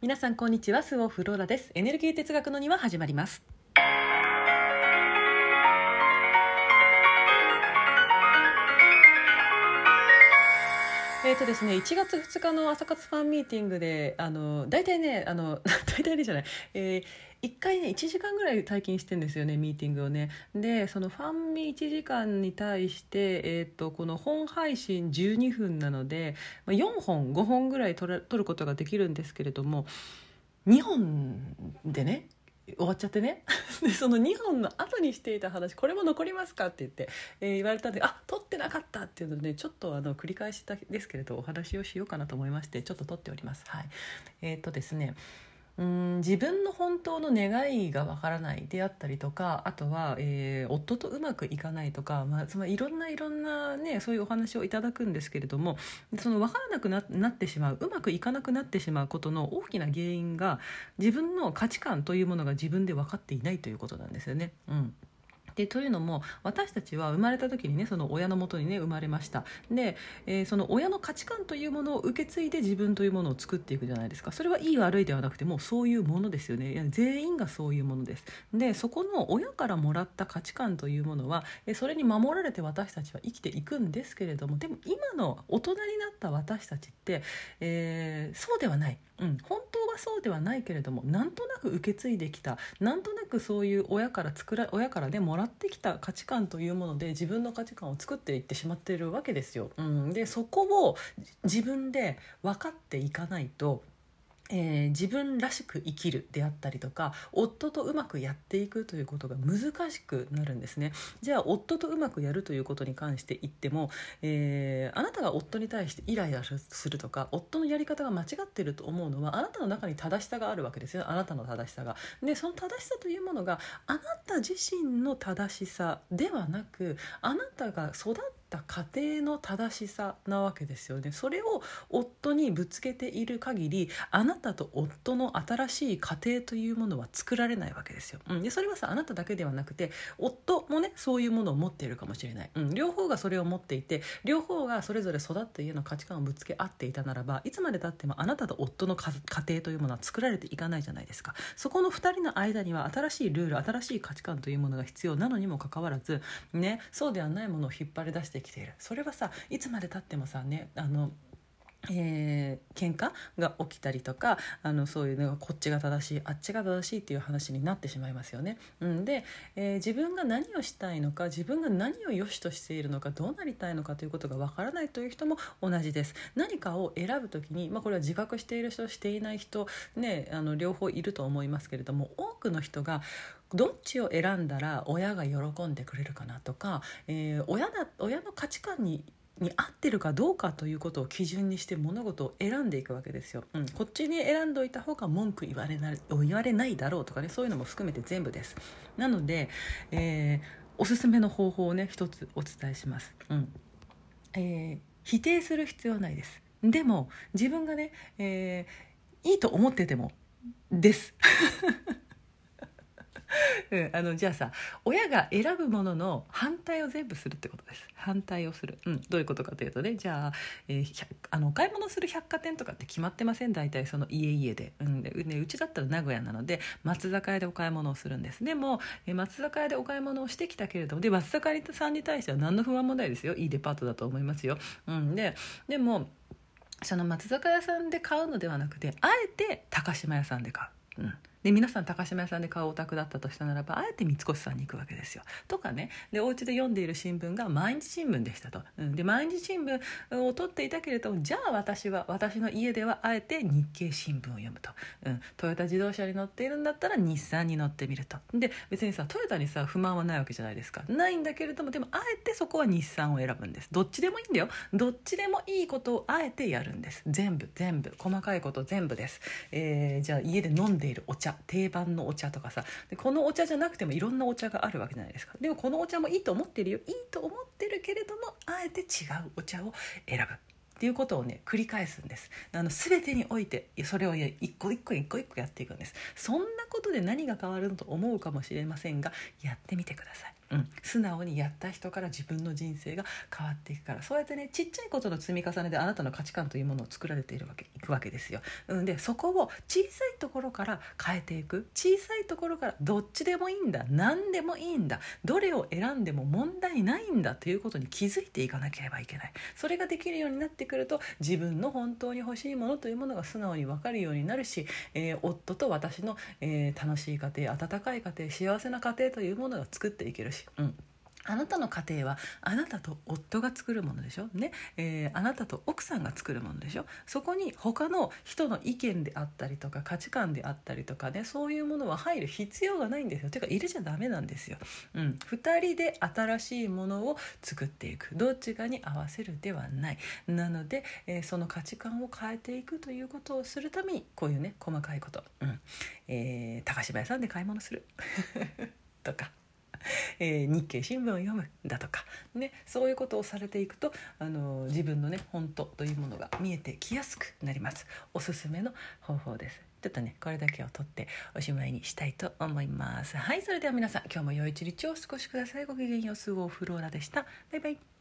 皆さんこんにちはスオフローラです。エネルギー哲学の庭始まります。えーとですね、1月2日の朝活ファンミーティングであの大体ねあの 大体ねじゃない、えー、1回ね1時間ぐらい退勤してんですよねミーティングをね。でそのファンミ1時間に対して、えーと、この本配信12分なので、ま、4本5本ぐらい撮る撮ることができるんですけれども2本でね終わっちゃってね でその2本の後にしていた話これも残りますかって言って、えー、言われたんであ撮ってなかったっていうので、ね、ちょっとあの繰り返しですけれどお話をしようかなと思いましてちょっと撮っております。はい、えー、っとですねうん自分の本当の願いがわからないであったりとかあとは、えー、夫とうまくいかないとか、まあ、つまりいろんないろんな、ね、そういうお話をいただくんですけれどもその分からなくななってしまううまくいかなくなってしまうことの大きな原因が自分の価値観というものが自分で分かっていないということなんですよね。うんでというのも私たちは生まれた時にねその親のもとにね生まれました。で、えー、その親の価値観というものを受け継いで自分というものを作っていくじゃないですか。それはいい悪いではなくてもうそういうものですよね。いや全員がそういうものです。でそこの親からもらった価値観というものはそれに守られて私たちは生きていくんですけれどもでも今の大人になった私たちって、えー、そうではない。うん、本当はそうではないけれどもなんとなく受け継いできた。なんとなくそういう親から作ら親からねもらっってきた価値観というもので自分の価値観を作っていってしまっているわけですよ。うん、でそこを自分で分かっていかないとえー、自分らしく生きるであったりとか夫とうまくやっていくということが難しくなるんですね。じゃあ夫とうまくやるということに関して言っても、えー、あなたが夫に対してイライラするとか夫のやり方が間違ってると思うのはあなたの中に正しさがあるわけですよ。あなたの正しさが。でその正しさというものがあなた自身の正しさではなくあなたが育った家庭の正しさなわけですよね。それを夫にぶつけている限りあなたと夫の新しい家庭というものは作られないわけですよ、うん、でそれはさあなただけではなくて夫もねそういうものを持っているかもしれない、うん、両方がそれを持っていて両方がそれぞれ育った家の価値観をぶつけ合っていたならばいつまでたってもあなたと夫の家庭というものは作られていかないじゃないですか。そこの2人の間には新しいルール新しい価値観というものが必要なのにもかかわらずねそうではないものを引っ張り出してしてきているそれはさいつまでたってもさねあのえー、喧嘩が起きたりとかあのそういうのがこっちが正しいあっちが正しいっていう話になってしまいますよね。うん、で、えー、自分が何をしたいのか自分が何を良しとしているのかどうなりたいのかということがわからないという人も同じです。何かを選ぶ時に、まあ、これは自覚している人していない人、ね、あの両方いると思いますけれども多くの人がどっちを選んだら親が喜んでくれるかなとか、えー、親だ親の価値観にに合ってるかどうかということを基準にして物事を選んでいくわけですよ。うん、こっちに選んどいた方が文句言われな言われないだろうとかねそういうのも含めて全部です。なので、えー、おすすめの方法をね一つお伝えします。うんえー、否定する必要はないです。でも自分がね、えー、いいと思っててもです。うん、あのじゃあさ親が選ぶものの反対を全部するってことです。反対をする、うん、どういうことかというとねじゃあ,、えー、あのお買い物する百貨店とかって決まってません大体その家々で,、うんでね、うちだったら名古屋なので松坂屋でお買い物をするんです。でも、えー、松坂屋でお買い物をしてきたけれどもで松坂屋さんに対しては何の不安もないですよ。いいデパートだと思いますよ、うん、ででもその松坂屋さんで買うのではなくてあえて高島屋さんで買う、うん。で皆さん高島屋さんで買うお宅だったとしたならばあえて三越さんに行くわけですよ。とかねでお家で読んでいる新聞が毎日新聞でしたと。うん、で毎日新聞を取っていたけれどじゃあ私は私の家ではあえて日経新聞を読むと、うん、トヨタ自動車に乗っているんだったら日産に乗ってみると。で別にさトヨタにさ不満はないわけじゃないですか。ないんだけれどもでもあえてそこは日産を選ぶんです。どっちでもいいんだよ。どっちでもいいことをあえてやるんです。全部全部細かいこと全部です。えー、じゃあ家で飲んでいるお茶定番のお茶とかさ。でこのお茶じゃなくてもいろんなお茶があるわけじゃないですか。でもこのお茶もいいと思ってるよ。いいと思ってるけれどもあえて違うお茶を選ぶ。っていうことをね繰り返すんです。あの全てにおいてそれを一個一個一個一個やっていくんです。そんなことで何が変わるのと思うかもしれませんがやってみてください。うん、素直にやった人から自分の人生が変わっていくから。そうやってねちっちゃいことの積み重ねであなたの価値観というものを作られているわけいくわけですよ。うん、でそこを小さいところから変えていく。小さいところからどっちでもいいんだ。何でもいいんだ。どれを選んでも問題ないんだ。ということに気づいていかなければいけない。それができるようになってくると自分の本当に欲しいものというものが素直に分かるようになるし、えー、夫と私の、えー、楽しい家庭温かい家庭幸せな家庭というものが作っていけるし。うんあなたの家庭はあなたと夫が作るものでしょ、ね。えー、あなたと奥さんが作るものでしょ？そこに他の人の意見であったりとか価値観であったりとかねそういうものは入る必要がないんですよ。ていうか入れちゃダメなんですよ、うん、2人で新しいものを作っていく。どっちかに合わせるではない。なので、えー、その価値観を変えていくということをするためにこういうね細かいこと、うん。えー、高島屋さんで買い物する。とか。えー、日経新聞を読むだとか、ね、そういうことをされていくとあの自分のね本当というものが見えてきやすくなります。おすすめの方法です。ちょっとねこれだけを取っておしまいにしたいと思います。はいそれでは皆さん今日も良い一日をお過ごしください。ごきげんよう。スーオフローラでした。バイバイ。